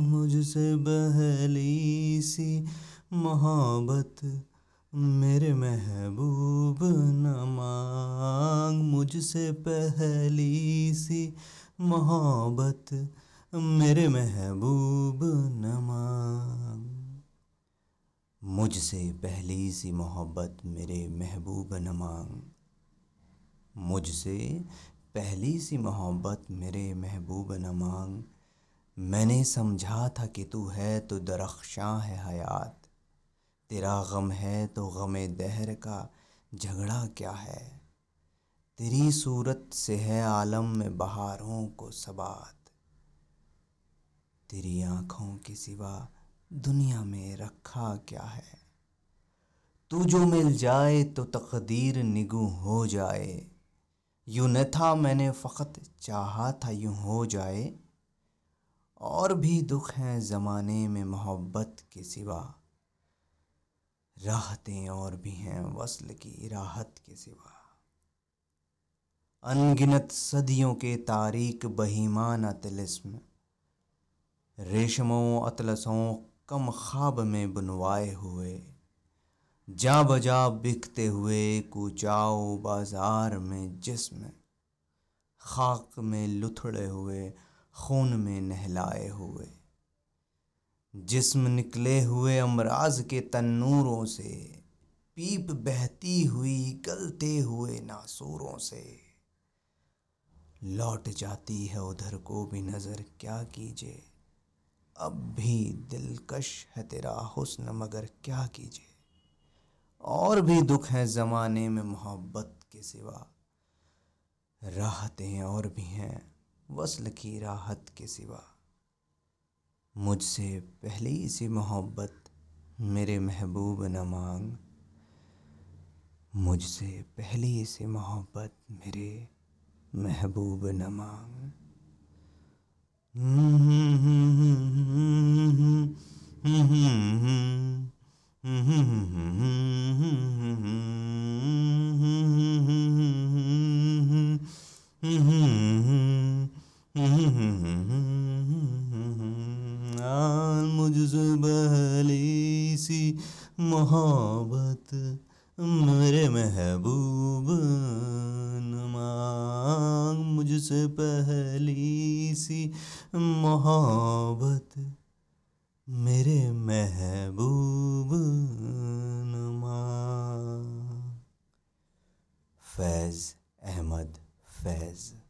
मुझसे बहली सी मोहब्बत मेरे महबूब न मांग मुझसे पहली सी मोहब्बत मेरे महबूब न मांग मुझसे पहली सी मोहब्बत मेरे महबूब न मांग मुझसे पहली सी मोहब्बत मेरे महबूब न मांग मैंने समझा था कि तू है तो दरख्शां है हयात। तेरा गम है तो गम दहर का झगड़ा क्या है? तेरी सूरत से है आलम में बहारों को सबात। तेरी आँखों के सिवा दुनिया में रखा क्या है? तू जो मिल जाए तो तकदीर निगू हो जाए। यूँ न था मैंने फ़कत चाहा था यूँ हो जाए। और भी दुख हैं ज़माने में मोहब्बत के सिवा। राहतें और भी हैं वसल की राहत के सिवा। अनगिनत सदियों के तारीख बहीमान तिलिस्म। रेशमों, अतलसों कम ख्वाब में बुनवाए हुए। जा बजा बिकते हुए कुचाओ बाज़ार में जिसम। खाक में लुथड़े हुए, खून में नहलाए हुए। जिस्म निकले हुए अमराज के तन्नूरों से। पीप बहती हुई गलते हुए नासूरों से। लौट जाती है उधर को भी नज़र, क्या कीजिए? अब भी दिलकश है तेरा हुस्न, मगर क्या कीजिए? और भी दुख है ज़माने में मोहब्बत के सिवा। राहतें और भी हैं वसल की राहत के सिवा। मुझसे पहली सी मोहब्बत मेरे महबूब न मांग। मुझसे पहली सी मोहब्बत मेरे महबूब न मांग। मुझसे बहली सी मोहब्बत मेरे महबूब मांग मुझसे पहली सी मोहब्बत। मेरे महबूब नुमा। फैज़ अहमद फैज़।